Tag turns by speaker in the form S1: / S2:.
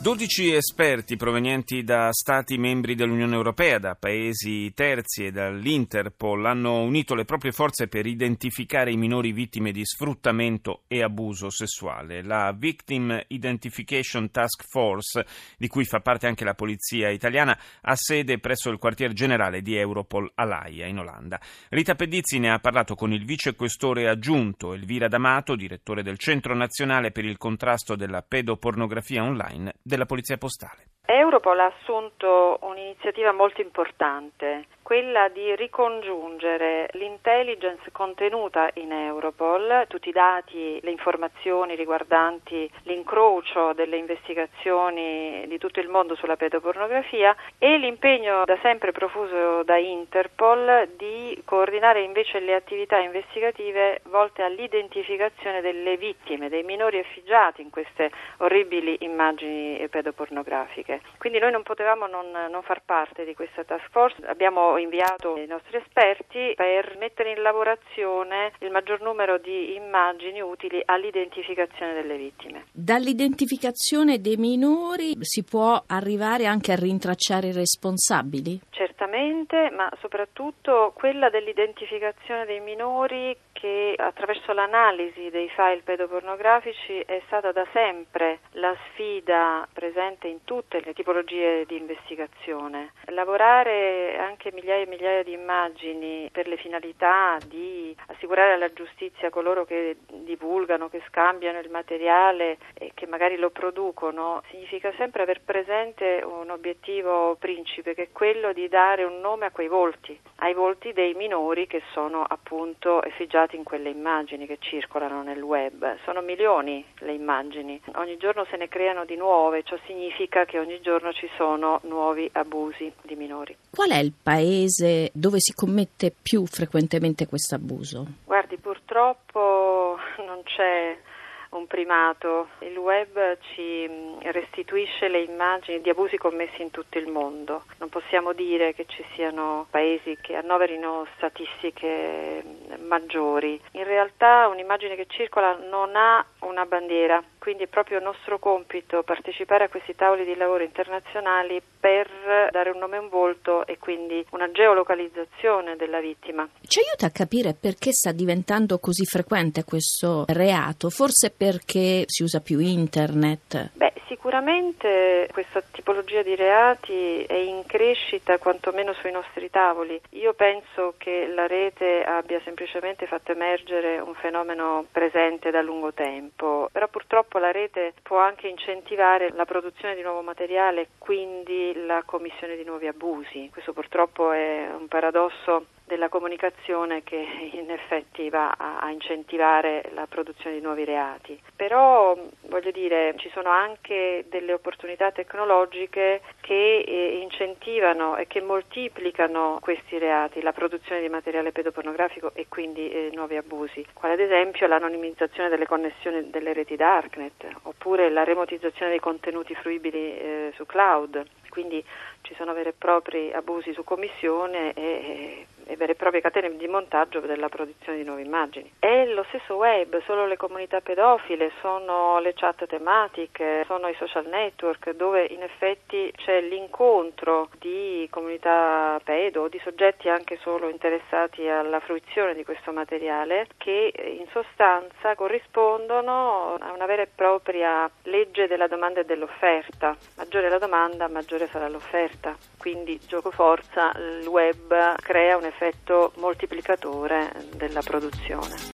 S1: 12 esperti provenienti da Stati membri dell'Unione Europea, da paesi terzi e dall'Interpol hanno unito le proprie forze per identificare i minori vittime di sfruttamento e abuso sessuale. La Victim Identification Task Force, di cui fa parte anche la polizia italiana, ha sede presso il quartier generale di Europol a Laia, in Olanda. Rita Pedizzi ne ha parlato con il vicequestore aggiunto Elvira D'Amato, direttore del Centro Nazionale per il Contrasto della Pedopornografia Online della Polizia Postale.
S2: Europol ha assunto un'iniziativa molto importante quella di ricongiungere l'intelligence contenuta in Europol, tutti i dati, le informazioni riguardanti l'incrocio delle investigazioni di tutto il mondo sulla pedopornografia e l'impegno da sempre profuso da Interpol di coordinare invece le attività investigative volte all'identificazione delle vittime, dei minori effigiati in queste orribili immagini pedopornografiche. Quindi noi non potevamo non, non far parte di questa task force, abbiamo inviato i nostri esperti per mettere in lavorazione il maggior numero di immagini utili all'identificazione delle vittime.
S3: Dall'identificazione dei minori si può arrivare anche a rintracciare i responsabili?
S2: Certamente, ma soprattutto quella dell'identificazione dei minori che attraverso l'analisi dei file pedopornografici è stata da sempre la sfida presente in tutte le tipologie di investigazione. Lavorare anche migliaia e migliaia di immagini per le finalità di assicurare alla giustizia coloro che divulgano, che scambiano il materiale e che magari lo producono, significa sempre aver presente un obiettivo principe che è quello di dare un nome a quei volti, ai volti dei minori che sono appunto effigiati in quelle immagini che circolano nel web. Sono milioni le immagini, ogni giorno se ne creano di nuove, ciò significa che ogni giorno ci sono nuovi abusi di minori.
S3: Qual è il paese dove si commette più frequentemente questo abuso?
S2: Guardi, purtroppo non c'è un primato. Il web ci mm, restituisce le immagini di abusi commessi in tutto il mondo. Non possiamo dire che ci siano paesi che annoverino statistiche mm, maggiori. In realtà un'immagine che circola non ha una bandiera, quindi è proprio nostro compito partecipare a questi tavoli di lavoro internazionali per dare un nome e un volto e quindi una geolocalizzazione della vittima.
S3: Ci aiuta a capire perché sta diventando così frequente questo reato? Forse perché si usa più internet?
S2: Beh, sicuramente questa tipologia di reati è in crescita quantomeno sui nostri tavoli. Io penso che la rete abbia semplicemente fatto emergere un fenomeno presente da lungo tempo, però purtroppo la rete può anche incentivare la produzione di nuovo materiale e quindi la commissione di nuovi abusi. Questo purtroppo è un paradosso della comunicazione che in effetti va a, a, incentivare la produzione di nuovi reati. Però voglio dire, ci sono anche delle opportunità tecnologiche che eh, incentivano e che moltiplicano questi reati, la produzione di materiale pedopornografico e quindi eh, nuovi abusi, quale ad esempio l'anonimizzazione delle connessioni delle reti darknet oppure la remotizzazione dei contenuti fruibili eh, su cloud. Quindi ci sono veri e propri abusi su commissione e, e vere e proprie catene di montaggio della produzione di nuove immagini. È lo stesso web, solo le comunità pedofile, sono le chat tematiche, sono i social network dove in effetti c'è l'incontro di comunità pedo, di soggetti anche solo interessati alla fruizione di questo materiale che in sostanza corrispondono a una vera e propria legge della domanda e dell'offerta. Maggiore la domanda, maggiore sarà l'offerta quindi gioco forza il web crea un effetto moltiplicatore della produzione.